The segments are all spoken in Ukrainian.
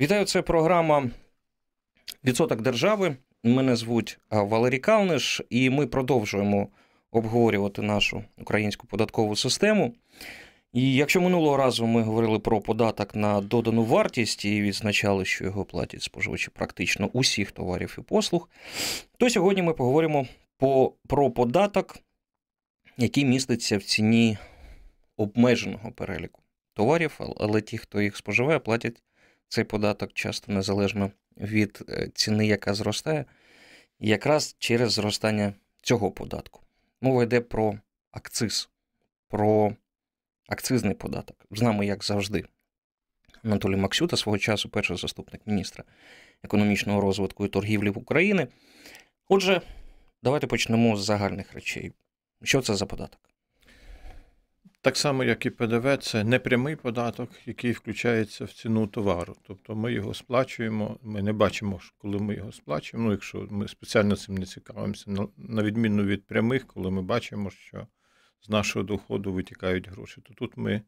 Вітаю, це програма Відсоток держави. Мене звуть Валерій Калниш, і ми продовжуємо обговорювати нашу українську податкову систему. І якщо минулого разу ми говорили про податок на додану вартість і відзначали, що його платять споживачі практично усіх товарів і послуг, то сьогодні ми поговоримо по, про податок, який міститься в ціні обмеженого переліку товарів, але ті, хто їх споживає, платять цей податок часто незалежно від е, ціни, яка зростає, якраз через зростання цього податку. Мова йде про акциз, про акцизний податок. З нами, як завжди, Анатолій Максюта, свого часу перший заступник міністра економічного розвитку і торгівлі в Україні. Отже, давайте почнемо з загальних речей. Що це за податок? Так само, як і ПДВ, це непрямий податок, який включається в ціну товару. Тобто ми його сплачуємо, ми не бачимо, коли ми його сплачуємо. Ну, якщо ми спеціально цим не цікавимося, на відміну від прямих, коли ми бачимо, що з нашого доходу витікають гроші. То тут ми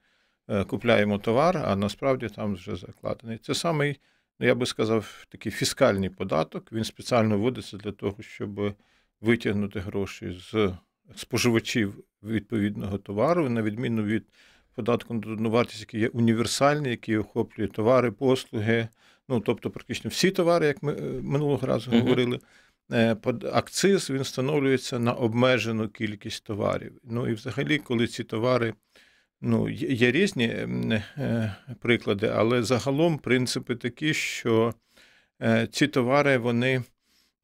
е, купляємо товар, а насправді там вже закладений. Це самий, ну, я би сказав, такий фіскальний податок. Він спеціально вводиться для того, щоб витягнути гроші з споживачів відповідного товару, на відміну від податку на додану вартість, який є універсальний, який охоплює товари, послуги, ну тобто практично всі товари, як ми е, минулого разу uh-huh. говорили. Е, акциз він встановлюється на обмежену кількість товарів. Ну і взагалі, коли ці товари, ну, є різні е, приклади, але загалом принципи такі, що ці товари вони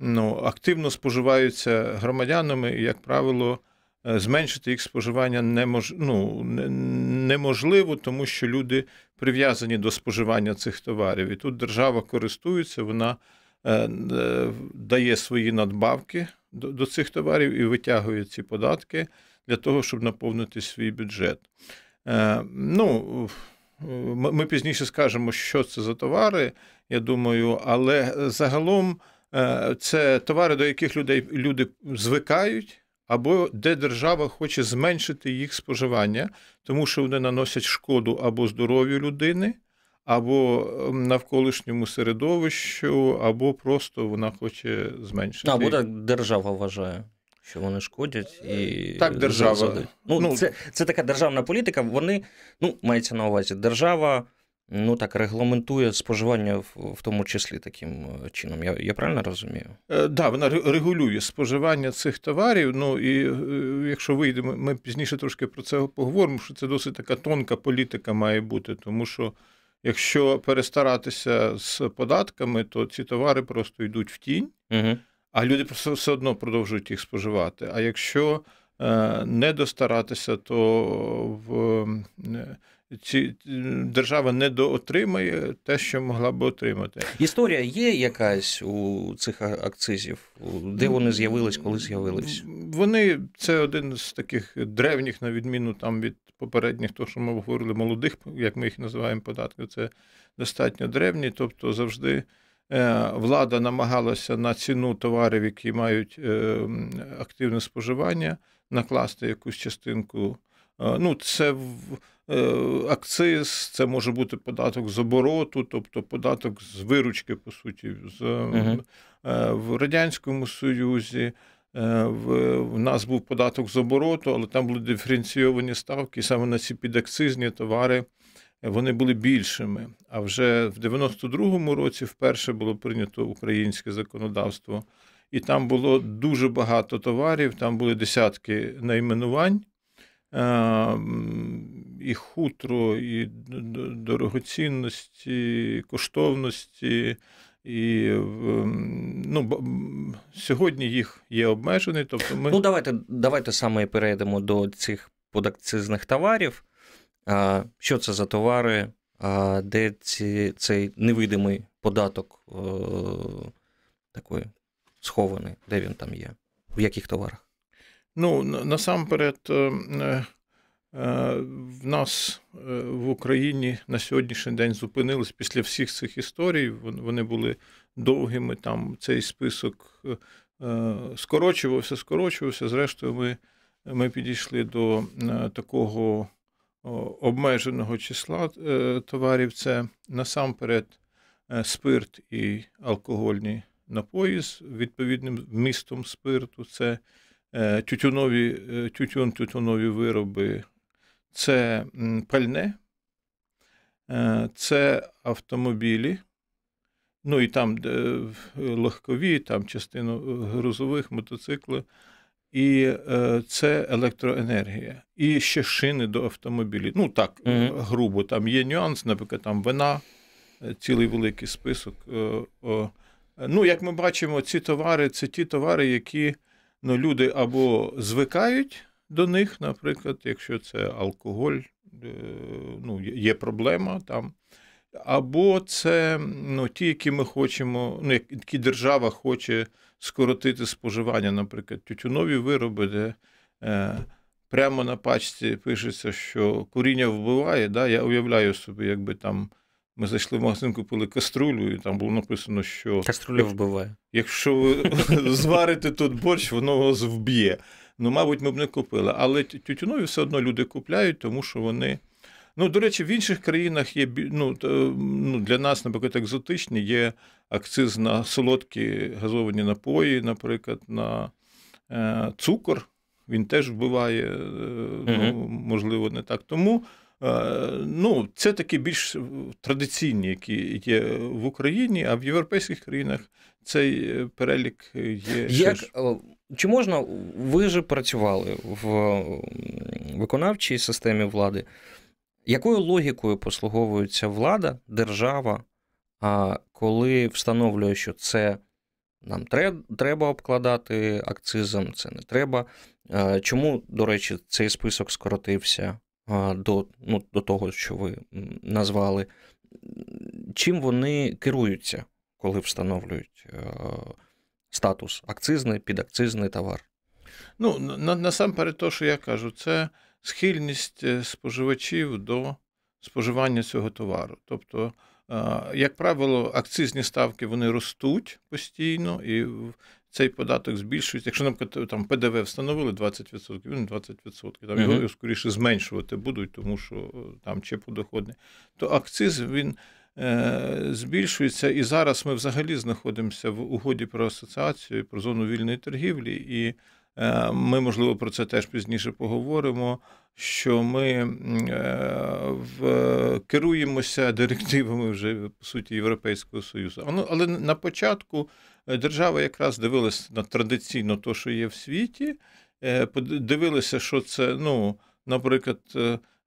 ну, активно споживаються громадянами, і, як правило, зменшити їх споживання немож... ну, неможливо, тому що люди прив'язані до споживання цих товарів. І тут держава користується, вона е, е, дає свої надбавки до, цих товарів і витягує ці податки для того, щоб наповнити свій бюджет. Е, ну, ми пізніше скажемо, що це за товари, я думаю, але загалом. Е, це товари, до яких людей, люди звикають, або де держава хоче зменшити їх споживання, тому що вони наносять шкоду або здоров'ю людини, або ем, навколишньому середовищу, або просто вона хоче зменшити. Або так держава вважає. Що вони шкодять і так держава. Ну, ну, Це це така державна політика. Вони ну мається на увазі держава Ну так регламентує споживання в, в тому числі таким е, чином. Я я правильно розумію? Так, е, да, вона регулює споживання цих товарів. Ну і е, якщо вийдемо, ми пізніше трошки про це поговоримо. Що це досить така тонка політика має бути, тому що якщо перестаратися з податками, то ці товари просто йдуть в тінь, угу. а люди просто все одно продовжують їх споживати. А якщо е, не достаратися, то в ці держава не доотримає те, що могла би отримати. Історія є якась у цих акцизів, де вони з'явились, коли з'явились? Вони це один з таких древніх, на відміну там від попередніх, то що ми говорили, молодих, як ми їх називаємо податків, це достатньо древні, тобто завжди. Е, влада намагалася на ціну товарів, які мають е, активне споживання, накласти якусь частинку. Е, ну, це Е, акциз, це може бути податок з обороту, тобто податок з виручки, по суті, з, uh в Радянському Союзі. Е, в, в нас був податок з обороту, але там були диференційовані ставки, і саме на ці підакцизні товари вони були більшими. А вже в 92-му році вперше було прийнято українське законодавство, і там було дуже багато товарів, там були десятки найменувань і хутро, і дорогоцінності, коштовності. І ну, сьогодні їх є обмежений. Тобто ми... Ну, давайте давайте саме перейдемо до цих подакцизних товарів. Що це за товари, де ці, цей невидимий податок такий схований, де він там є? В яких товарах? Ну, насамперед, е, Е, в нас е, в Україні на сьогоднішній день зупинились після всіх цих історій. Вони були довгими. Там цей список е, скорочувався, скорочувався. Зрештою, ми, ми підійшли до такого обмеженого числа товарів. Це насамперед е, спирт і алкогольні напої з відповідним вмістом спирту, це е, тютюнові, е, тютюн, тютюнові вироби, це пальне, це автомобілі. Ну і там де легкові, там частину грузових мотоцикли, і е, це електроенергія. І ще шини до автомобілів. Ну так, mm-hmm. грубо, там є нюанс, наприклад, там вина, е, цілий великий список. Е, ну, як ми бачимо, ці товари це ті товари, які ну, люди або звикають до них, наприклад, якщо це алкоголь, ну, є проблема там. Або це ну, ті, які ми хочемо, ну, які держава хоче скоротити споживання, наприклад, тютюнові вироби, де е, прямо на пачці пишеться, що куріння вбиває. Да? Я уявляю собі, якби там ми зайшли в магазин, купили каструлю, і там було написано, що каструля вбиває. Якщо ви зварите тут борщ, воно вас вб'є. Ну, мабуть, ми б не купили. Але тютюнові все одно люди купляють, тому що вони. Ну, до речі, в інших країнах є ну, ну, для нас, наприклад, екзотичні, є акциз на солодкі газовані напої, наприклад, на е, цукор. Він теж вбиває, е, ну, можливо, не так. Тому е, ну, це такі більш традиційні, які є в Україні, а в європейських країнах цей перелік є. Як, Чи можна ви ж працювали в виконавчій системі влади? Якою логікою послуговується влада, держава, коли встановлює, що це нам треба обкладати акцизом, це не треба. Чому, до речі, цей список скоротився до, ну, до того, що ви назвали? Чим вони керуються, коли встановлюють статус акцизний, підакцизний товар? Ну, насамперед, то, що я кажу, це схильність е, споживачів до споживання цього товару. Тобто, як правило, акцизні ставки вони ростуть постійно, і цей податок збільшується. Якщо, наприклад, там ПДВ встановили 20%, він 20%, там його скоріше зменшувати будуть, тому що е, там чи подоходний, то акциз він. Е, збільшується, і зараз ми взагалі знаходимося в угоді про асоціацію, про зону вільної торгівлі, і Е, ми, можливо, про це теж пізніше поговоримо. Що ми е, в, керуємося директивами вже по суті Європейського Союзу. Але на початку держава якраз дивилася на традиційно те, що є в світі, дивилася, що це, ну, наприклад,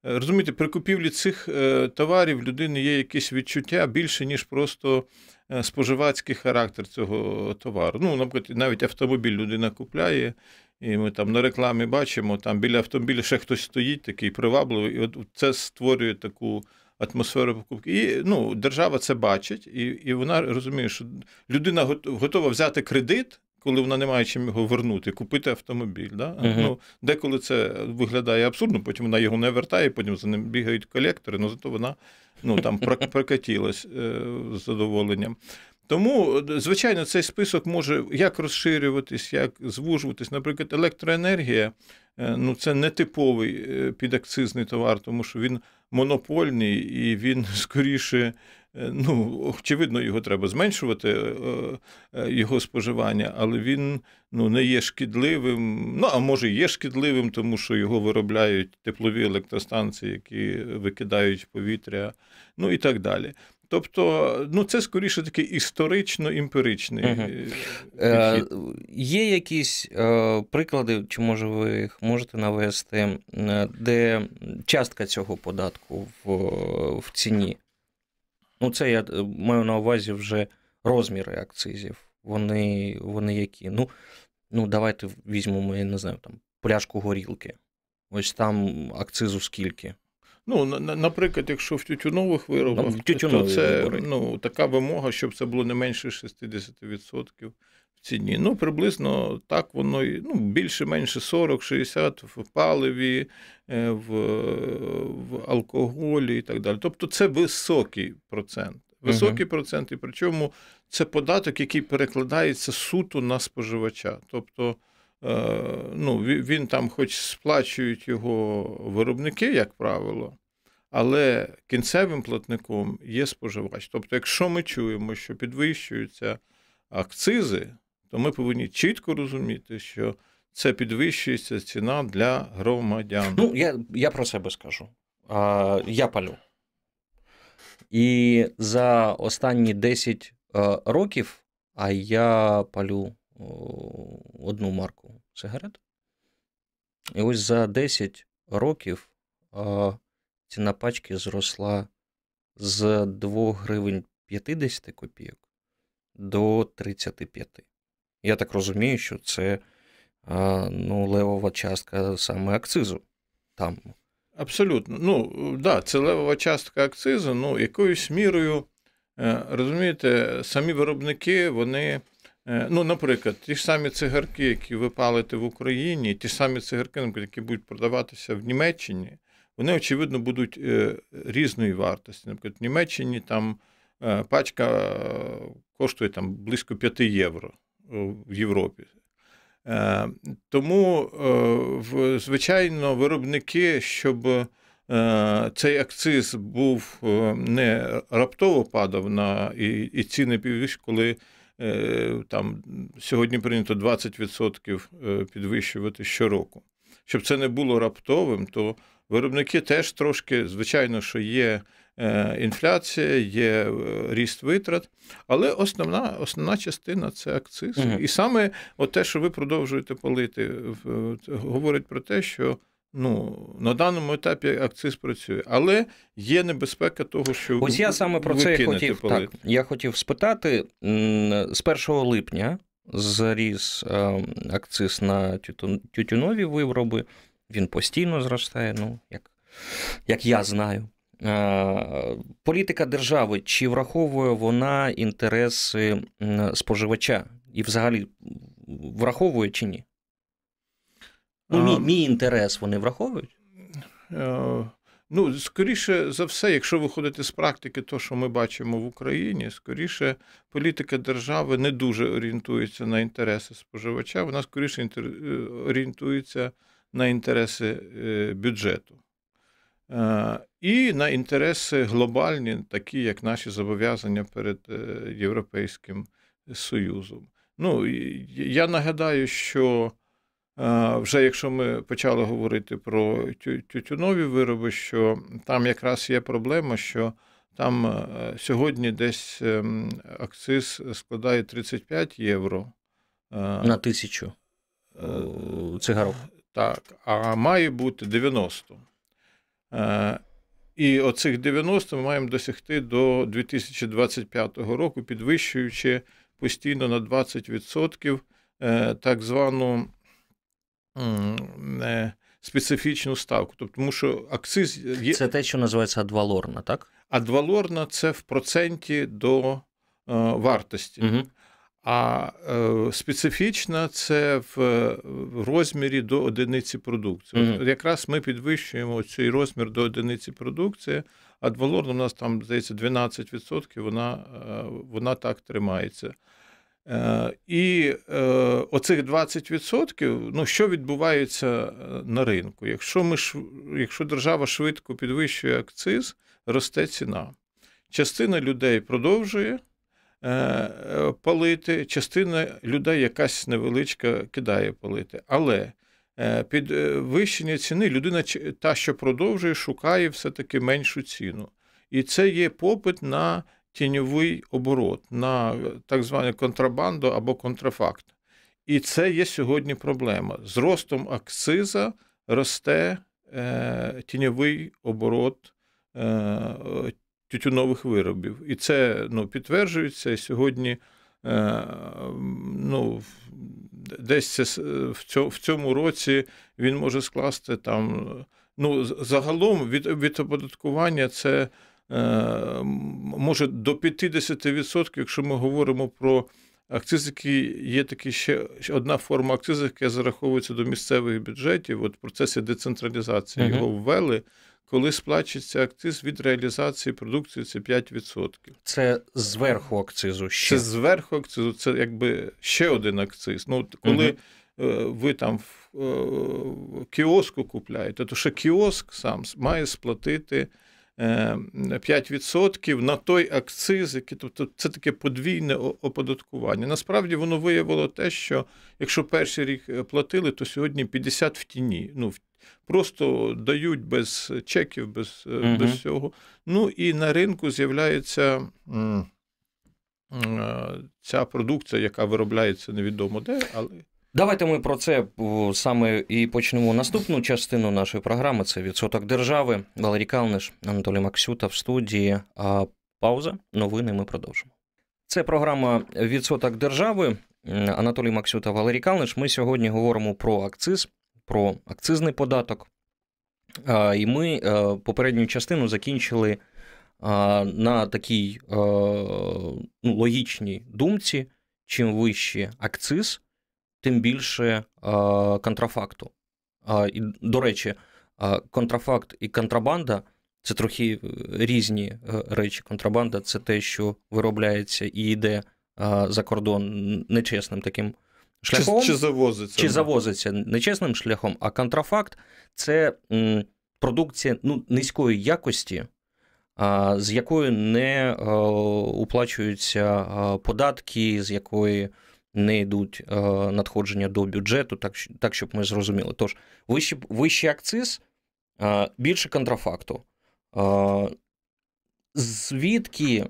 розумієте, при купівлі цих товарів людини є якесь відчуття більше, ніж просто споживацький характер цього товару. Ну, наприклад, навіть автомобіль людина купляє. І ми там на рекламі бачимо, там біля автомобіля ще хтось стоїть, такий привабливий, і от це створює таку атмосферу покупки. І ну, держава це бачить, і і вона розуміє, що людина готова взяти кредит, коли вона не має чим його вернути, купити автомобіль. Да? Uh-huh. Ну, Деколи це виглядає абсурдно, потім вона його не вертає, потім за ним бігають колектори, але зато вона ну, там прокатілась е, з задоволенням. Тому, звичайно, цей список може як розширюватись, як звужуватись. Наприклад, електроенергія е, ну, це не типовий е, підакцизний товар, тому що він монопольний і він скоріше. Е, ну, очевидно, його треба зменшувати, його споживання, але він ну, не є шкідливим. Ну, а може, є шкідливим, тому що його виробляють теплові електростанції, які викидають повітря, ну і так далі. Тобто, ну це скоріше такий історично-імперичний. Угу. Е, Є якісь е, приклади, чи може ви їх можете навести, е, де частка цього податку в, в ціні? Ну, це я е, маю на увазі вже розміри акцизів. Вони вони які? Ну, ну давайте візьмемо, я не знаю, там пляшку горілки. Ось там акцизу скільки. Ну, наприклад, якщо в тютюнових виробах, ну, то це ну, така вимога, щоб це було не менше 60% в ціні. Ну, приблизно так воно ну, більше-менше 40-60 в паливі, е, в, в алкоголі і так далі. Тобто це високий процент. Високий uh-huh. процент, і причому це податок, який перекладається суто на споживача. Тобто е, ну, він там, хоч сплачують його виробники, як правило, але кінцевим платником є споживач. Тобто, якщо ми чуємо, що підвищуються акцизи, то ми повинні чітко розуміти, що це підвищується ціна для громадян. Ну, я, я про себе скажу. А, Я палю. І за останні 10 е, років, а я палю одну марку сигарет. І ось за 10 років ціна пачки зросла з 2 гривень 50 копійок до 35. Я так розумію, що це ну, левова частка саме акцизу там. Абсолютно. Ну, да, це левова частка акцизу, ну, якоюсь мірою, е, розумієте, самі виробники, вони. Е, ну, наприклад, ті ж самі цигарки, які ви палите в Україні, ті ж самі цигарки, які будуть продаватися в Німеччині, вони, очевидно, будуть е, різної вартості. Наприклад, в Німеччині там пачка коштує там близько 5 євро в Європі. Е, тому, е, звичайно, виробники, щоб е, цей акциз був не раптово падав на і, і ціни підвищ, коли там сьогодні прийнято 20% підвищувати щороку. Щоб це не було раптовим, то виробники теж трошки, звичайно, що є Е, інфляція, є е, ріст витрат, але основна основна частина це акциз. Угу. І саме от те, що ви продовжуєте палити, говорить про те, що. Ну, на даному етапі акциз працює, але є небезпека того, що ось я саме про це хотів. Так, Я хотів спитати з 1 липня зріс е, акциз на тютюнові вироби. Він постійно зростає. Ну як, як я знаю. Е, політика держави, чи враховує вона інтереси споживача? І взагалі враховує чи ні? Ну, мій, мій інтерес вони враховують? Е, ну, скоріше за все, якщо виходити з практики, то, що ми бачимо в Україні, скоріше політика держави не дуже орієнтується на інтереси споживача, вона скоріше е, орієнтується на інтереси бюджету. Е, і на інтереси глобальні, такі як наші зобов'язання перед е, Європейським Союзом. Ну, Я нагадаю, що е, вже якщо ми почали говорити про тютюнові вироби, що там якраз є проблема, що там сьогодні десь ем, акциз складає 35 євро на тисячу цигарок. Так, а має бути 90. Е, і оцих 90 ми маємо досягти до 2025 року, підвищуючи постійно на 20% е, так звану е, специфічну ставку. Тобто, тому що акциз є. Це те, що називається адвалорна, так? Адвалорна це в проценті до вартості. Угу. А е, специфічна це в, в розмірі до одиниці продукції. Mm-hmm. От Якраз ми підвищуємо цей розмір до одиниці продукції, а дволор у нас там, здається, 12%, вона е, вона так тримається. Е, І е, оцих 20%, ну, що відбувається на ринку? Якщо, ми, Якщо держава швидко підвищує акциз, росте ціна. Частина людей продовжує. Е, палити, частина людей якась невеличка кидає палити. Але е, під е, ціни людина, та, що продовжує, шукає все-таки меншу ціну. І це є попит на тіньовий оборот, на так звану контрабанду або контрафакт. І це є сьогодні проблема. З ростом акциза росте е, тіньовий оборот е, тютюнових виробів. І це ну, підтверджується. І сьогодні е, ну, десь це, в цьому році він може скласти там. Ну, Загалом від від оподаткування це е, може до 50%, якщо ми говоримо про акциз, який є такий ще одна форма акцизу, яка зараховується до місцевих бюджетів. От в процесі децентралізації uh-huh. його ввели коли сплачується акциз від реалізації продукції, це 5%. Це зверху акцизу. ще? Це зверху акцизу, це якби ще один акциз. Ну, Коли угу. ви там в е, кіоску купляєте, то ще кіоск сам має сплатити 5% на той акциз, який тобто це таке подвійне оподаткування. Насправді воно виявило те, що якщо перший рік е, платили, то сьогодні 50 в тіні. Ну, Просто дають без чеків, без, угу. без всього. Ну і на ринку з'являється ця продукція, яка виробляється невідомо де, але. Давайте ми про це саме і почнемо наступну частину нашої програми. Це відсоток держави. Валерій Калниш, Анатолій Максюта в студії. А пауза. Новини. Ми продовжимо. Це програма Відсоток держави. Анатолій Максюта, Валерій Калниш. Ми сьогодні говоримо про акциз, про акцизний податок. І ми е, попередню частину закінчили на такій е, ну, логічній думці. Чим вищий акциз, тим більше контрафакту. І, До речі, контрафакт і контрабанда це трохи різні е, речі. Контрабанда це те, що виробляється і йде за кордон нечесним таким шляхом. Чи, чи завозиться. Чи завозиться нечесним шляхом, а контрафакт це продукція ну, низької якості. З якої не уплачуються податки, з якої не йдуть е, надходження до бюджету, так так щоб ми зрозуміли. Тож, вищий, вищий акциз, е, більше контрафакту. Е, звідки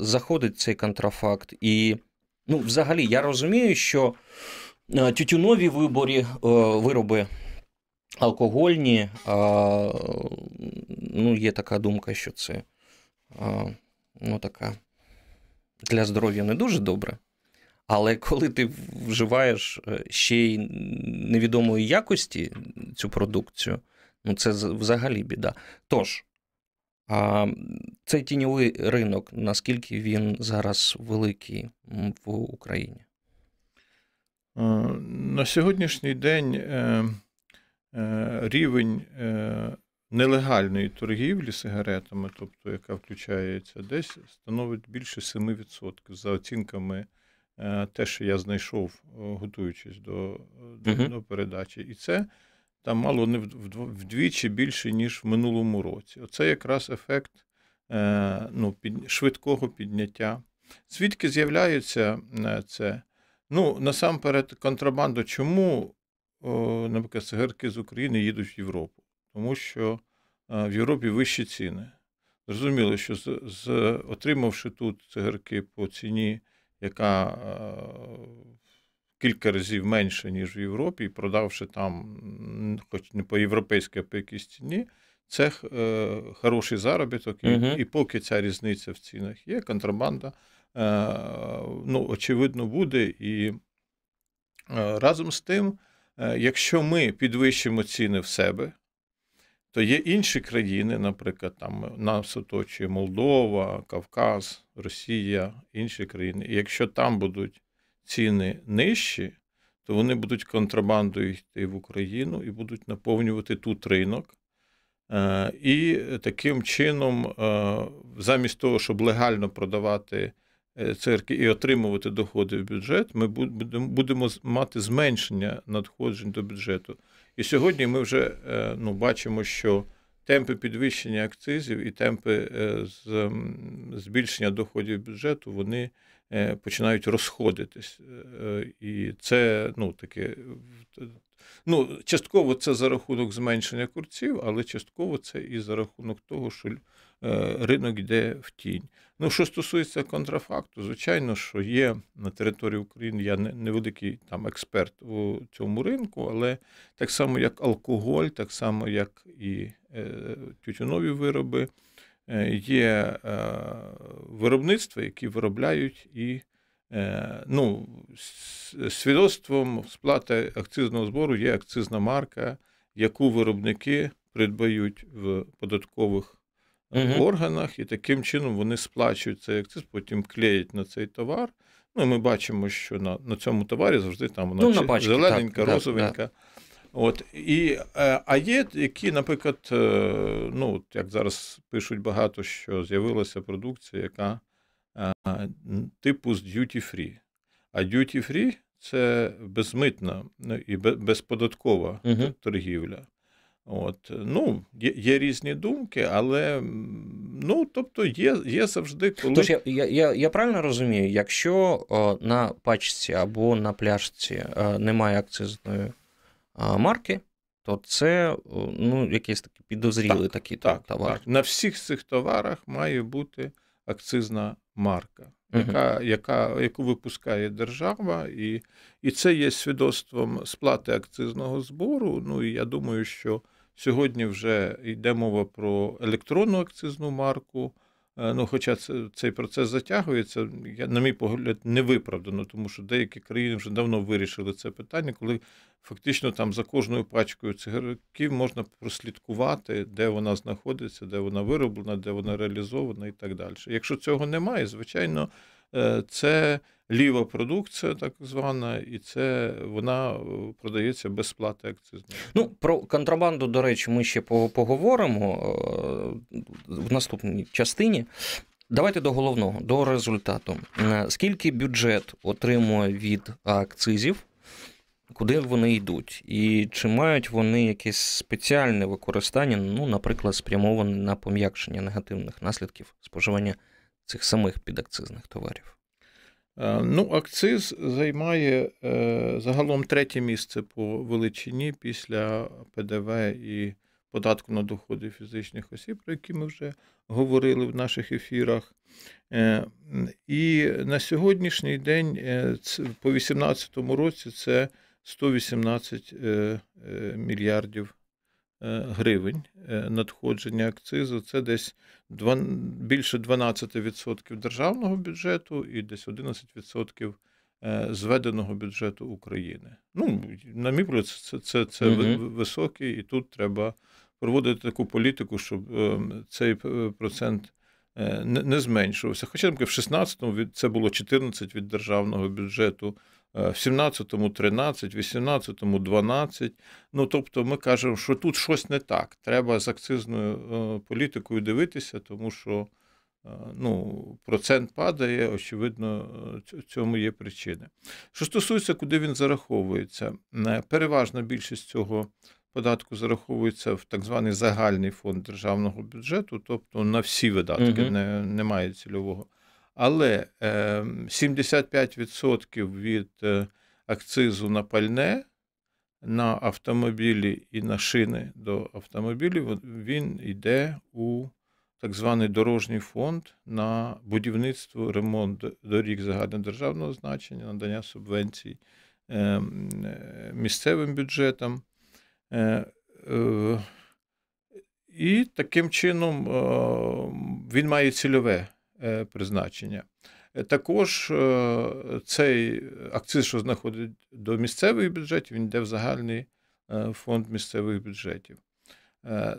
заходить цей контрафакт? І, ну, взагалі, я розумію, що тютюнові виборі, вироби алкогольні, ну, є така думка, що це ну, така для здоров'я не дуже добре. Але коли ти вживаєш е, ще й невідомої якості цю продукцію, ну це взагалі біда. Тож, а цей тіньовий ринок, наскільки він зараз великий в Україні? На сьогоднішній день е, е, рівень нелегальної торгівлі сигаретами, тобто яка включається десь, становить більше 7% за оцінками. Е, те, що я знайшов, е, готуючись до до, uh-huh. до передачі. І це там мало не вдвічі більше, ніж в минулому році. Оце якраз ефект е, ну, під, швидкого підняття. Звідки з'являється це? Ну, насамперед, контрабанда. Чому, наприклад, цигарки з України їдуть в Європу? Тому що в Європі вищі ціни. Зрозуміло, що з, з отримавши тут цигарки по ціні яка е, кілька разів менша, ніж в Європі, і продавши там, хоч не по європейській, а по якійсь ціні, це е, хороший заробіток. І, uh і поки ця різниця в цінах є, контрабанда, е, ну, очевидно, буде. І разом з тим, якщо ми підвищимо ціни в себе, то є інші країни, наприклад, там нас оточує Молдова, Кавказ, Росія, інші країни. І якщо там будуть ціни нижчі, то вони будуть контрабандою йти в Україну і будуть наповнювати тут ринок. Е, і таким чином, е, замість того, щоб легально продавати е, церкви і отримувати доходи в бюджет, ми будемо мати зменшення надходжень до бюджету. І сьогодні ми вже ну, бачимо, що темпи підвищення акцизів і темпи збільшення доходів бюджету вони починають розходитись. І це ну, таке. Ну, частково це за рахунок зменшення курців, але частково це і за рахунок того, що ринок йде в тінь. Ну, що стосується контрафакту, звичайно, що є на території України, я не невеликий там експерт у цьому ринку, але так само, як алкоголь, так само, як і е, тютюнові вироби, е, є е, виробництва, які виробляють і ну, свідоцтвом сплати акцизного збору є акцизна марка, яку виробники придбають в податкових угу. органах, і таким чином вони сплачують цей акциз, потім клеять на цей товар. Ну, Ми бачимо, що на на цьому товарі завжди там вона ну, пачки, зелененька, так, розовенька. Да, От, і, е, А є, які, наприклад, е, ну, як зараз пишуть багато, що з'явилася продукція, яка е, типу з duty free. А duty free це безмитна ну, і безподаткова uh торгівля. От, ну, є, є різні думки, але ну, тобто є є завжди коли. Тож я я, я, правильно розумію, якщо о, на пачці або на пляшці о, немає акцизної марки, то це ну, якийсь такий підозрілий так, такий так, товар. Так. На всіх цих товарах має бути акцизна марка, яка, яка, яку випускає держава, і і це є свідоцтвом сплати акцизного збору. Ну і я думаю, що сьогодні вже йде мова про електронну акцизну марку. Е, ну, Хоча це, цей процес затягується, я, на мій погляд, не виправдано, тому що деякі країни вже давно вирішили це питання, коли фактично там за кожною пачкою цигарків можна прослідкувати, де вона знаходиться, де вона вироблена, де вона реалізована і так далі. Якщо цього немає, звичайно, е, це ліва продукція, так звана, і це вона е, продається без сплати акцизної. Ну про контрабанду, до речі, ми ще поговоримо е, в наступній частині. Давайте до головного, до результату. Скільки бюджет отримує від акцизів? Куди вони йдуть, і чи мають вони якесь спеціальне використання, ну, наприклад, спрямоване на пом'якшення негативних наслідків споживання цих самих підакцизних товарів? Е, ну, акциз займає е, загалом третє місце по величині після ПДВ і податку на доходи фізичних осіб, про які ми вже говорили в наших ефірах. Е, і на сьогоднішній день, по 2018 році, це 118 мільярдів гривень надходження акцизу. Це десь більше 12% державного бюджету і десь 11% е, зведеного бюджету України. Ну, на мій погляд, це це, це угу. високий, і тут треба проводити таку політику, щоб е, цей процент е, не зменшувався. Хоча в 16-му це було 14 від державного бюджету. В 17-му 13, в 18-му 12. Ну тобто, ми кажемо, що тут щось не так. Треба з акцизною е, політикою дивитися, тому що е, ну, процент падає, очевидно, в цьому є причини. Що стосується, куди він зараховується, е, переважна більшість цього податку зараховується в так званий загальний фонд державного бюджету, тобто на всі видатки, угу. не, немає цільового. Але 75% ем, від е, акцизу на пальне на автомобілі і на шини до автомобілів він йде у так званий дорожній фонд на будівництво, ремонт доріг загальнодержавного значення, надання субвенцій ем, е, місцевим бюджетам. Е, і таким чином він має цільове призначення. Е, також е, цей акциз, що знаходить до місцевих бюджетів, він йде в загальний фонд місцевих бюджетів.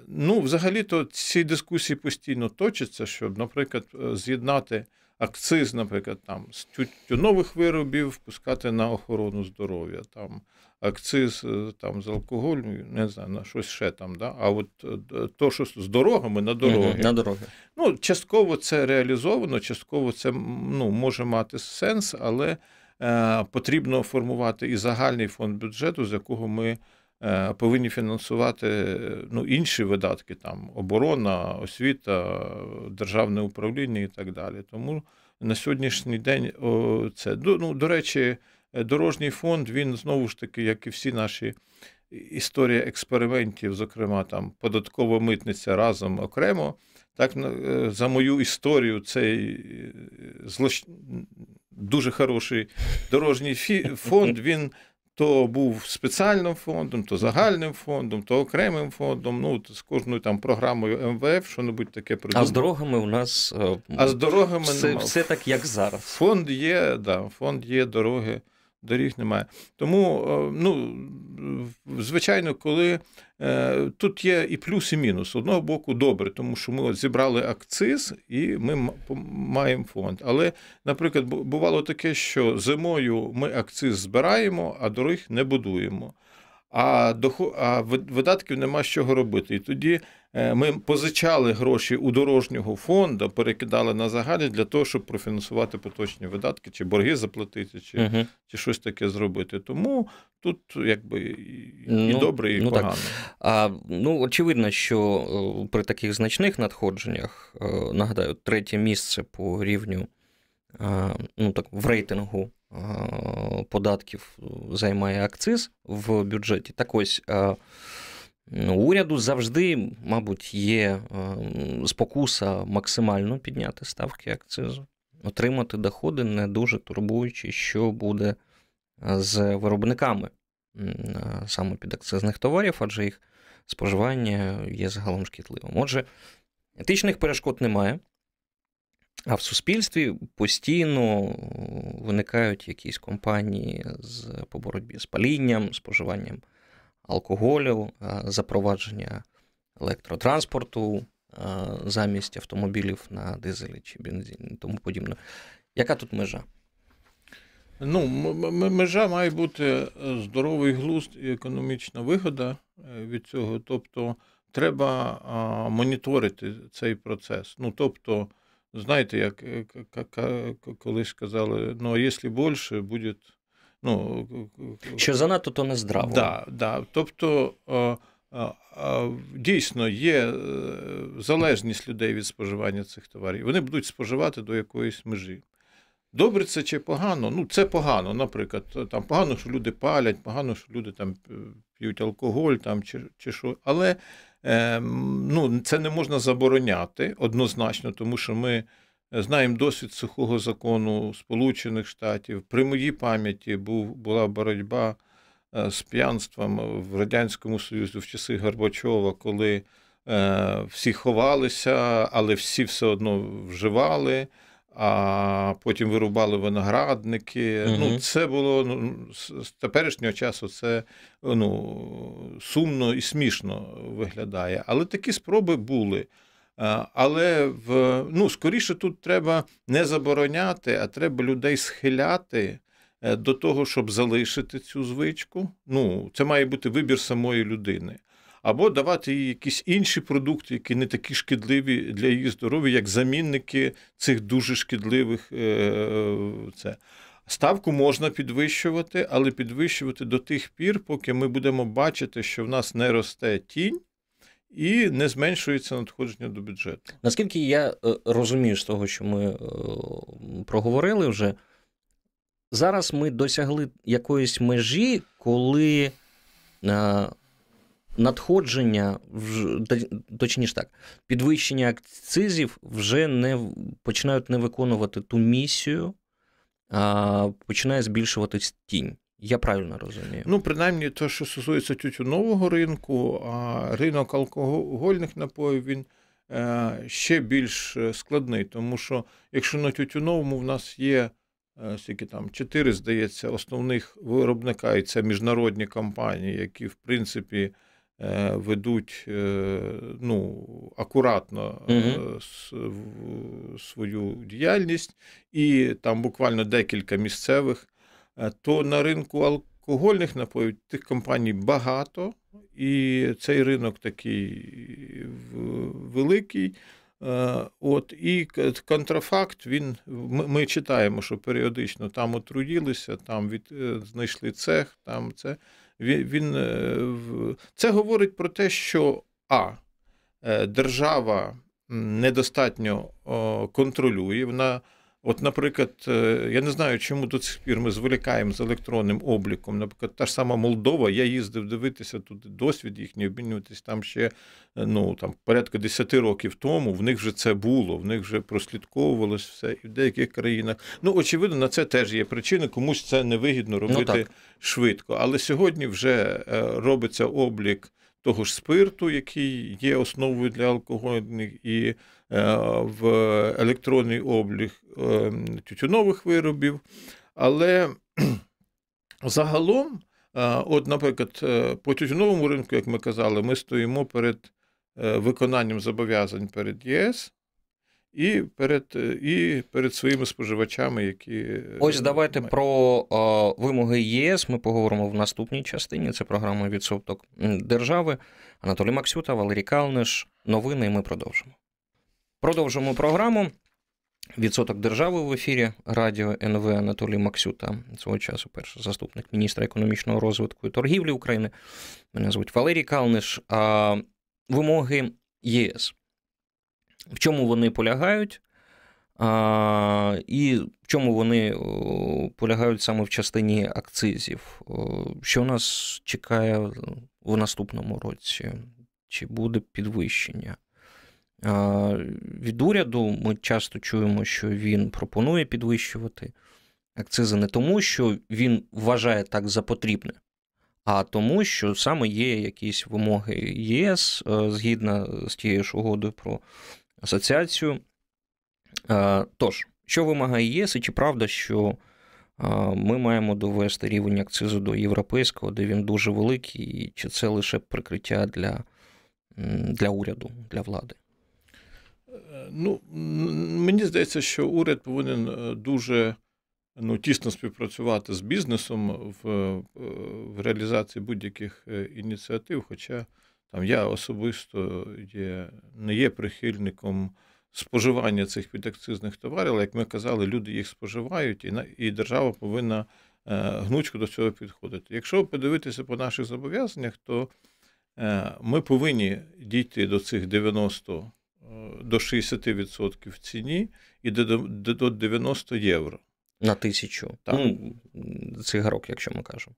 Ну, взагалі-то ці дискусії постійно точаться, щоб, наприклад, з'єднати акциз, наприклад, там з тютюнових виробів, впускати на охорону здоров'я. там акциз е, там з алкоголю, не знаю, на щось ще там. Да? А от е, то, що з дорогами на дороги. на дороги. Ну, частково це реалізовано, частково це ну, може мати сенс, але е, потрібно формувати і загальний фонд бюджету, з якого ми. Е, повинні фінансувати ну, інші видатки, там оборона, освіта, державне управління і так далі. Тому на сьогоднішній день це ну, до речі, дорожній фонд, він знову ж таки, як і всі наші історії експериментів, зокрема там податкова митниця разом окремо. Так, е, за мою історію, цей е, злоч... дуже хороший дорожній фонд, він то був спеціальним фондом, то загальним фондом, то окремим фондом. Ну, з кожною там програмою МВФ, що небудь таке придумав. А з дорогами у нас а з дорогами все, все так, як зараз. Фонд є, да, фонд є дороги доріг немає. Тому, е, ну, звичайно, коли е, тут є і плюс, і мінус. З одного боку, добре, тому що ми зібрали акциз і ми маємо фонд. Але, наприклад, бувало таке, що зимою ми акциз збираємо, а доріг не будуємо. А видатків нема з чого робити. І тоді ми позичали гроші у дорожнього фонду, перекидали на загальні для того, щоб профінансувати поточні видатки, чи борги заплатити, чи, Угу. чи щось таке зробити. Тому тут якби і, і Ну, добре, і ну так. А, ну, очевидно, що е, при таких значних надходженнях, е, нагадаю, третє місце по рівню е, ну, так, в рейтингу е, податків займає акциз в бюджеті. Так ось. Ну, уряду завжди, мабуть, є е, спокуса максимально підняти ставки акцизу, отримати доходи, не дуже турбуючи, що буде е, з виробниками е, саме підакцизних товарів, адже їх споживання є загалом шкідливим. Отже, етичних перешкод немає, а в суспільстві постійно виникають якісь компанії з, по боротьбі з палінням, споживанням алкоголю, е, запровадження електротранспорту е, замість автомобілів на дизелі чи бензині тому подібне. Яка тут межа? Ну, межа має бути е, здоровий глузд і економічна вигода від цього. Тобто, треба моніторити цей процес. Ну, тобто, знаєте, як колись сказали, ну, а якщо більше, буде. Ну, Що занадто, то не здраво. Да, да. Тобто, е, е, е, дійсно є залежність людей від споживання цих товарів. Вони будуть споживати до якоїсь межі. Добре це чи погано? Ну, це погано, наприклад. Там погано, що люди палять, погано, що люди там п'ють алкоголь там, чи, чи що. Але е, ну, це не можна забороняти однозначно, тому що ми знаємо досвід сухого закону Сполучених Штатів. При моїй пам'яті був, була боротьба е, з п'янством в Радянському Союзі в часи Горбачова, коли е, всі ховалися, але всі все одно вживали. А потім вирубали виноградники. Мгм. Ну, це було ну, з теперішнього часу це ну, сумно і смішно виглядає. Але такі спроби були. А, Але в, ну, скоріше тут треба не забороняти, а треба людей схиляти е, до того, щоб залишити цю звичку. Ну, це має бути вибір самої людини. Або давати їй якісь інші продукти, які не такі шкідливі для її здоров'я, як замінники цих дуже шкідливих. е, Це. Ставку можна підвищувати, але підвищувати до тих пір, поки ми будемо бачити, що в нас не росте тінь і не зменшується надходження до бюджету. Наскільки я е, розумію з того, що ми е, проговорили вже, зараз ми досягли якоїсь межі, коли е, надходження, точніше так, підвищення акцизів вже не починають не виконувати ту місію, а починає збільшуватись тінь. Я правильно розумію. Ну, принаймні, те, що стосується тютюнового ринку, а ринок алкогольних напоїв він е, ще більш е, складний, тому що якщо на тютюновому в нас є е, скільки там чотири, здається, основних виробника, і це міжнародні компанії, які в принципі ведуть ну, акуратно в- свою діяльність, і там буквально декілька місцевих то на ринку алкогольних напоїв тих компаній багато, і цей ринок такий великий. Е, От, і контрафакт, він, ми, ми читаємо, що періодично там отруїлися, там від, е, знайшли цех, там це. Він, він, е, це говорить про те, що А. е, Держава недостатньо контролює. Вона От, наприклад, е, я не знаю, чому до цих пір ми зволікаємо з електронним обліком. Наприклад, та ж сама Молдова, я їздив дивитися тут досвід їхній, обмінюватись там ще е, ну, там, порядка 10 років тому. В них вже це було, в них вже прослідковувалось все. І в деяких країнах. Ну, очевидно, на це теж є причини, комусь це невигідно робити так. швидко. Але сьогодні вже е, робиться облік того ж спирту, який є основою для алкогольних, і в електронний облік е, тютюнових виробів. Але загалом, е, от, наприклад, е, по тютюновому ринку, як ми казали, ми стоїмо перед е, виконанням зобов'язань перед ЄС. і перед і перед своїми споживачами, які ось давайте мають. про о, вимоги ЄС. Ми поговоримо в наступній частині. Це програма відсоток держави. Анатолій Максюта, Валерій Калниш. Новини. і Ми продовжимо. Продовжимо програму. Відсоток держави в ефірі Радіо НВ Анатолій Максюта, свого часу перший заступник міністра економічного розвитку і торгівлі України. Мене звуть Валерій Калниш. А вимоги ЄС. В чому вони полягають? А, І в чому вони полягають саме в частині акцизів? Що нас чекає в наступному році? Чи буде підвищення? Від уряду ми часто чуємо, що він пропонує підвищувати акцизи не тому, що він вважає так за потрібне, а тому, що саме є якісь вимоги ЄС е, згідно з тією ж угодою про асоціацію. Тож, що вимагає ЄС, і чи правда, що ми маємо довести рівень акцизу до європейського, де він дуже великий, і чи це лише прикриття для, для уряду, для влади? Ну, Мені здається, що уряд повинен е, дуже ну, тісно співпрацювати з бізнесом в е, в реалізації будь-яких е, ініціатив. Хоча там я особисто є, не є прихильником споживання цих підакцизних товарів, але, як ми казали, люди їх споживають, і і держава повинна гнучко до цього підходити. Якщо подивитися по наших зобов'язаннях, то ми повинні дійти до цих 90 до 60% в ціні і до 90 євро. На тисячу так. Ну, цигарок, якщо ми кажемо.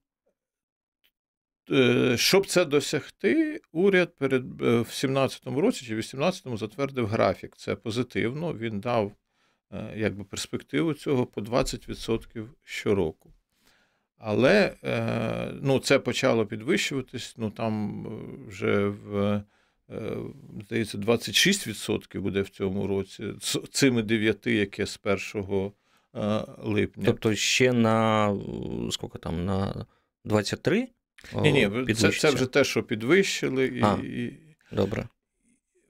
Е, щоб це досягти, уряд перед е, в 2017 році чи в 2018 затвердив графік. Це позитивно. Він дав е, якби, перспективу цього по 20% щороку. Але ну, це почало підвищуватись. Ну там вже в здається, 26% буде в цьому році, з цими 9, яке з 1 е, липня. Тобто ще на скільки там, на 23? Ні, ні, це це вже те, що підвищили. І, а, Добре.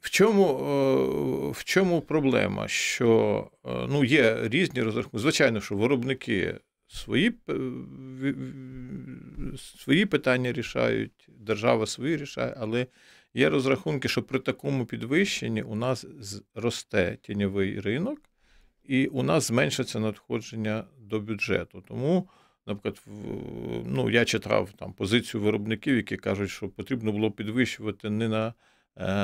В чому в чому проблема? Що ну, є різні розрахунки. Звичайно, що виробники свої свої питання рішають, держава свої рішає, але Є розрахунки, що при такому підвищенні у нас зросте тіньовий ринок, і у нас зменшиться надходження до бюджету. Тому, наприклад, ну, я читав там позицію виробників, які кажуть, що потрібно було підвищувати не на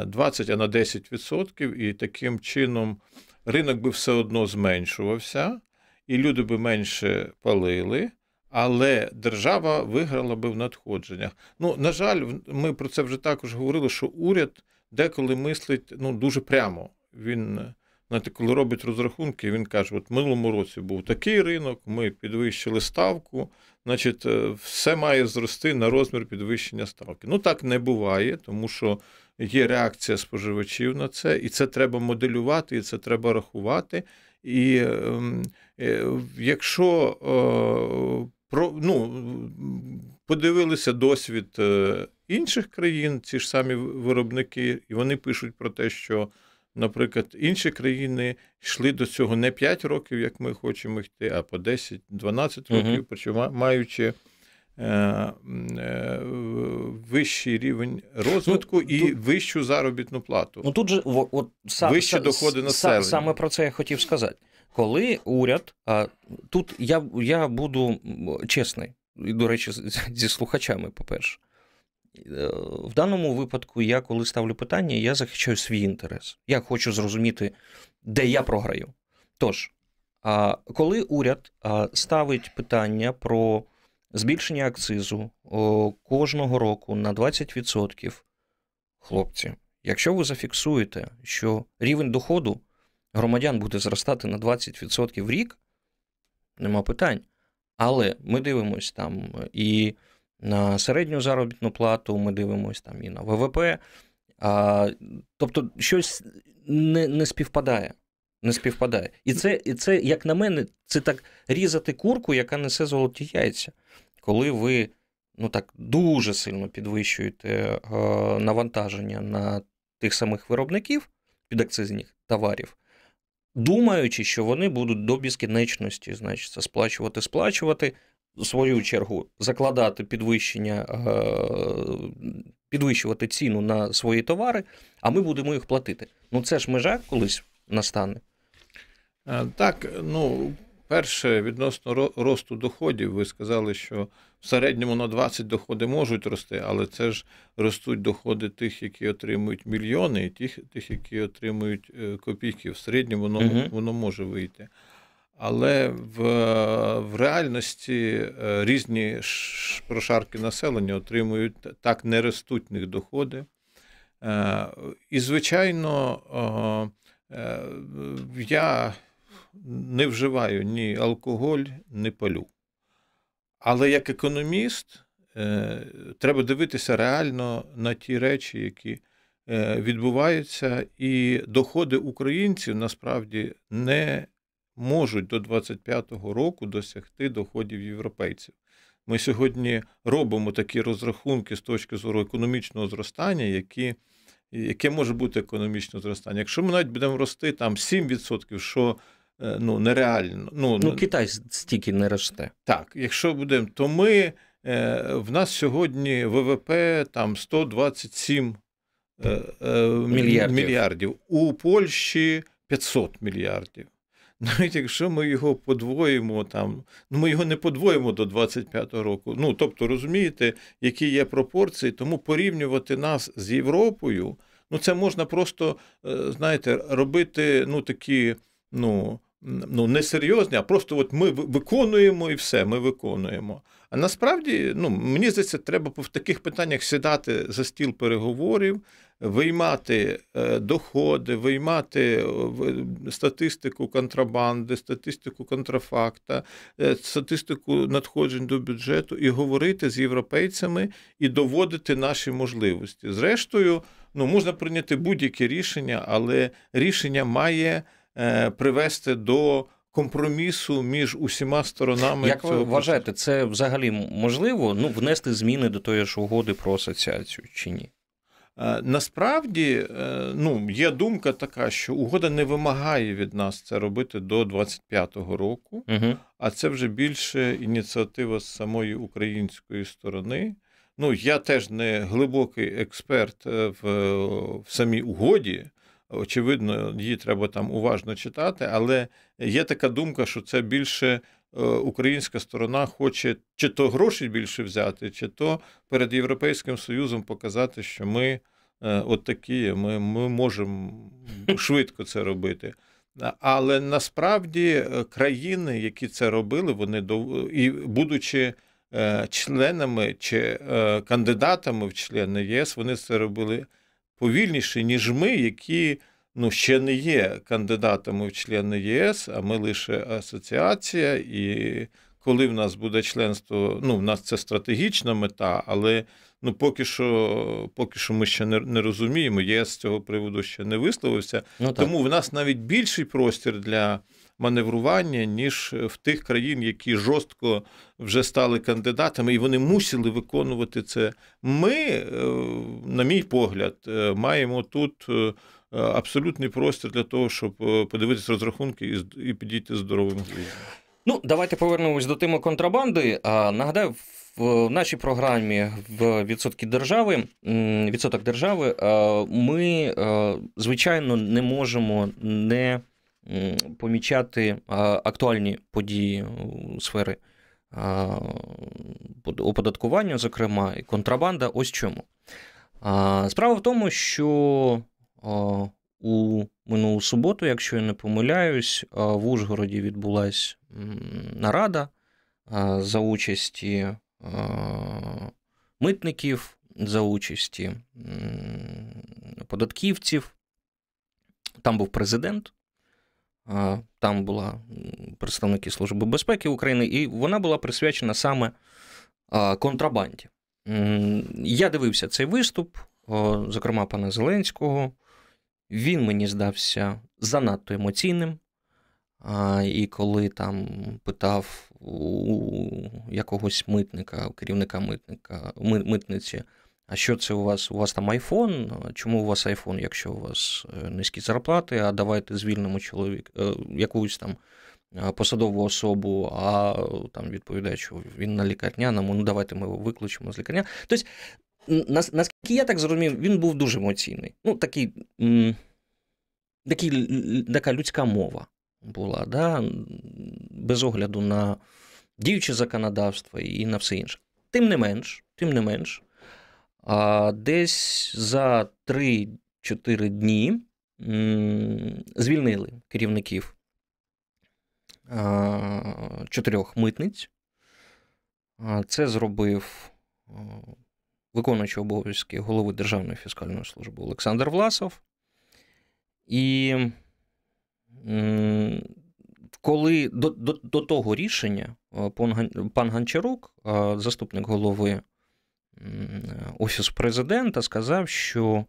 20, е, а на 10%, і таким чином ринок би все одно зменшувався, і люди би менше палили але держава виграла би в надходженнях. Ну, на жаль, ми про це вже також говорили, що уряд деколи мислить ну, дуже прямо. Він, знаєте, коли робить розрахунки, він каже: от в минулому році був такий ринок, ми підвищили ставку, значить, е, все має зрости на розмір підвищення ставки. Ну так не буває, тому що. Є реакція споживачів на це, і це треба моделювати, і це треба рахувати. І ем, е, якщо е, про, ну, подивилися досвід е, інших країн, ці ж самі виробники, і вони пишуть про те, що, наприклад, інші країни йшли до цього не 5 років, як ми хочемо йти, а по 10-12 років, угу. причому маючи. Е, е, вищий рівень розвитку ну, і тут, вищу заробітну плату. Ну тут же от, сам, Вищі доходи населення. Саме про це я хотів сказати коли уряд, а тут я я буду чесний, і, до речі, зі слухачами, по-перше, е, в даному випадку, я коли ставлю питання, я захищаю свій інтерес. Я хочу зрозуміти, де я програю. Тож, коли уряд ставить питання про збільшення акцизу кожного року на 20%, хлопці, якщо ви зафіксуєте, що рівень доходу громадян буде зростати на 20% в рік, нема питань. Але ми дивимося там і на середню заробітну плату, ми дивимося там і на ВВП. А, Тобто, щось не не співпадає. Не співпадає. І це, і це, як на мене, це так різати курку, яка несе золоті яйця. Коли ви ну так дуже сильно підвищуєте е, навантаження на тих самих виробників підакцизних товарів, думаючи, що вони будуть до безкінечності, значить, сплачувати, сплачувати, в свою чергу, закладати підвищення, е, підвищувати ціну на свої товари, а ми будемо їх платити. Ну це ж межа колись настане. Е, так, ну, перше, відносно росту доходів, ви сказали, що в середньому на 20 доходи можуть рости, але це ж ростуть доходи тих, які отримують мільйони, і тих, тих які отримують е, копійки. В середньому воно, угу. воно може вийти. Але в в реальності е, різні прошарки населення отримують так неростутних доходи. І, звичайно, я не вживаю ні алкоголь, ні палю. Але як економіст, е, треба дивитися реально на ті речі, які е, відбуваються, і доходи українців насправді не можуть до 25-го року досягти доходів європейців. Ми сьогодні робимо такі розрахунки з точки зору економічного зростання, які, яке може бути економічне зростання. Якщо ми навіть будемо рости там 7%, що ну, нереально. Ну, ну Китай стільки не росте. Так, якщо будемо, то ми е, в нас сьогодні ВВП там 127 е, мільярдів. мільярдів. У Польщі 500 мільярдів. Навіть якщо ми його подвоїмо, там, ну ми його не подвоїмо до 25-го року. Ну, тобто, розумієте, які є пропорції, тому порівнювати нас з Європою, ну це можна просто, знаєте, робити ну, такі ну, ну, не серйозні, а просто от ми виконуємо і все, ми виконуємо. А насправді, ну, мені здається, треба в таких питаннях сідати за стіл переговорів, виймати е, доходи, виймати е, статистику контрабанди, статистику контрафакта, е, статистику надходжень до бюджету і говорити з європейцями і доводити наші можливості. Зрештою, ну, можна прийняти будь-яке рішення, але рішення має. Е, привести до компромісу між усіма сторонами. Як ви вважаєте, це взагалі можливо ну, внести зміни до тої ж угоди про асоціацію чи ні? Е, насправді е, ну, є думка така, що угода не вимагає від нас це робити до 25-го року, угу. а це вже більше ініціатива з самої української сторони. Ну, я теж не глибокий експерт в, в самій угоді, Очевидно, її треба там уважно читати, але є така думка, що це більше е, українська сторона хоче чи то гроші більше взяти, чи то перед Європейським Союзом показати, що ми е, от такі, ми, ми можемо швидко це робити. Але насправді е, країни, які це робили, вони і будучи членами чи кандидатами в члени ЄС, вони це робили повільніше, ніж ми, які ну, ще не є кандидатами в члени ЄС, а ми лише асоціація. І коли в нас буде членство, ну, в нас це стратегічна мета, але ну, поки що поки що ми ще не не розуміємо, ЄС з цього приводу ще не висловився. Ну, Тому в нас навіть більший простір для маневрування, ніж в тих країн, які жорстко вже стали кандидатами, і вони мусили виконувати це. Ми, е, на мій погляд, е, маємо тут. Е, абсолютний простір для того, щоб подивитися розрахунки і підійти здоровим глуздом. Ну, давайте повернемось до теми контрабанди. А, Нагадаю, в нашій програмі в відсотки держави відсоток держави ми звичайно не можемо не помічати актуальні події сфери оподаткування, зокрема, і контрабанда. Ось чому. Справа в тому, що у минулу суботу, якщо я не помиляюсь, в Ужгороді відбулася нарада за участі митників, за участі податківців. Там був президент, там була представники Служби безпеки України, і вона була присвячена саме контрабанді. Я дивився цей виступ, зокрема пана Зеленського. Він мені здався занадто емоційним. І коли там питав у якогось митника, керівника митника, митниці, А що це у вас? У вас там айфон? Чому у вас айфон, якщо у вас е, низькі зарплати, а давайте звільнимо чоловік, е, якусь там е, посадову особу, а там відповідає, що він на лікарняному, ну давайте ми його виключимо з лікарня. Тобто, наскільки я так зрозумів, він був дуже емоційний. Ну, такий, такий, така людська мова була, да? без огляду на діюче законодавство і на все інше. Тим не менш, тим не менш, десь за 3-4 дні звільнили керівників чотирьох митниць. Це зробив виконуючий обов'язки голови Державної фіскальної служби Олександр Власов. І коли до до, до того рішення пан Гончарук, заступник голови Офісу президента, сказав, що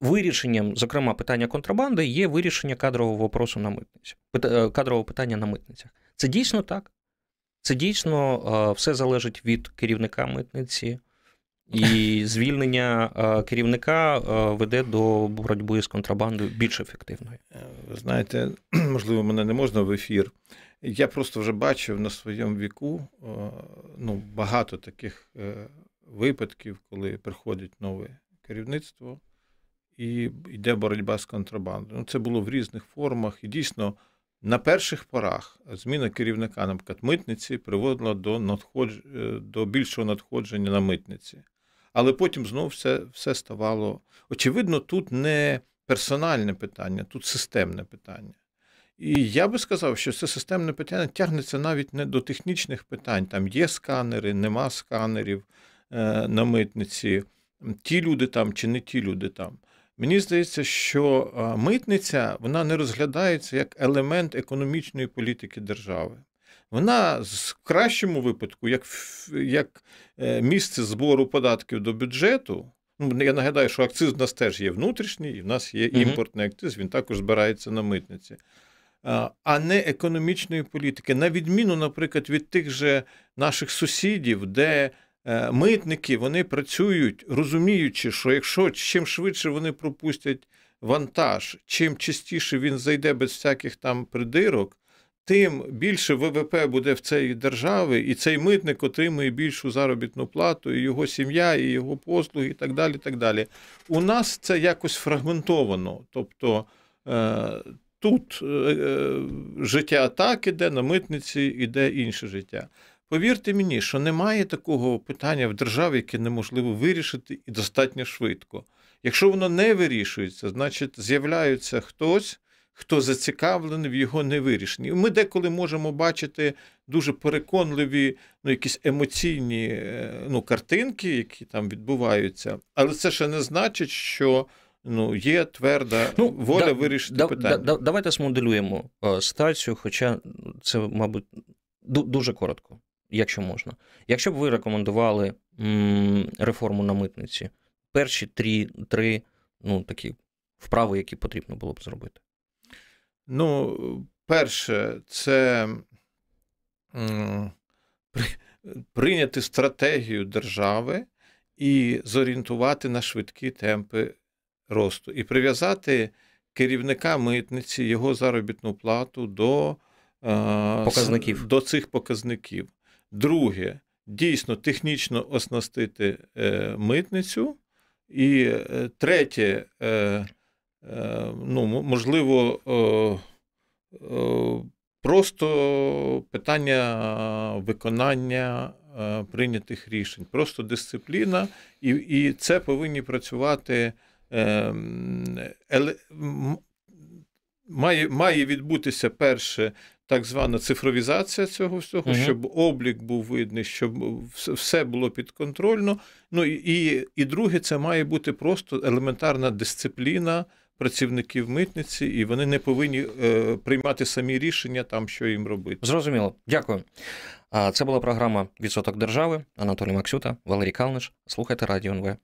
вирішенням, зокрема, питання контрабанди є вирішення кадрового вопросу на митниці, е, кадрового питання на митницях. Це дійсно так. Це дійсно все залежить від керівника митниці, і звільнення керівника веде до боротьби з контрабандою більш ефективною. Е, ви знаєте, можливо, мене не можна в ефір. Я просто вже бачив на своєму віку ну, багато таких е, випадків, коли приходить нове керівництво і йде боротьба з контрабандою. Ну, Це було в різних формах, і дійсно. На перших порах зміна керівника, наприклад, митниці приводила до надходж... Е, до більшого надходження на митниці. Але потім знову все все ставало. Очевидно, тут не персональне питання, тут системне питання. І я би сказав, що це системне питання тягнеться навіть не до технічних питань. Там є сканери, нема сканерів е, на митниці, ті люди там чи не ті люди там. Мені здається, що митниця вона не розглядається як елемент економічної політики держави. Вона в кращому випадку, як як е, місце збору податків до бюджету. Ну, Я нагадаю, що акциз в нас теж є внутрішній, і в нас є імпортний акциз, він також збирається на митниці, а не економічної політики. На відміну, наприклад, від тих же наших сусідів, де е, митники вони працюють, розуміючи, що якщо чим швидше вони пропустять вантаж, чим частіше він зайде без всяких там придирок тим більше ВВП буде в цій державі, і цей митник отримує більшу заробітну плату, і його сім'я, і його послуги, і так далі. так далі. У нас це якось фрагментовано. Тобто е, тут е, е, життя так іде, на митниці іде інше життя. Повірте мені, що немає такого питання в державі, яке неможливо вирішити і достатньо швидко. Якщо воно не вирішується, значить з'являється хтось хто зацікавлений в його невирішенні. Ми деколи можемо бачити дуже переконливі, ну, якісь емоційні е, ну, картинки, які там відбуваються, але це ще не значить, що. Ну, є тверда ну, воля да, вирішити да, питання. Да, давайте смоделюємо е, ситуацію, хоча це, мабуть, дуже коротко, якщо можна. Якщо б ви рекомендували м, реформу на митниці, перші три, три ну, такі вправи, які потрібно було б зробити. Ну, перше, це прийняти стратегію держави і зорієнтувати на швидкі темпи росту, і прив'язати керівника митниці, його заробітну плату до показників. до цих показників. Друге, дійсно технічно оснастити е, митницю. І е, третє, е, Е, ну, можливо, е, е, просто питання виконання прийнятих рішень, просто дисципліна, і і це повинні працювати. Має має відбутися перше так звана цифровізація цього всього, uh щоб облік був видний, щоб все було підконтрольно. Ну і, і друге, це має бути просто елементарна дисципліна працівників митниці, і вони не повинні е, приймати самі рішення там, що їм робити. Зрозуміло, дякую. Це була програма Відсоток держави. Анатолій Максюта, Валерій Калниш. Слухайте радіо НВ.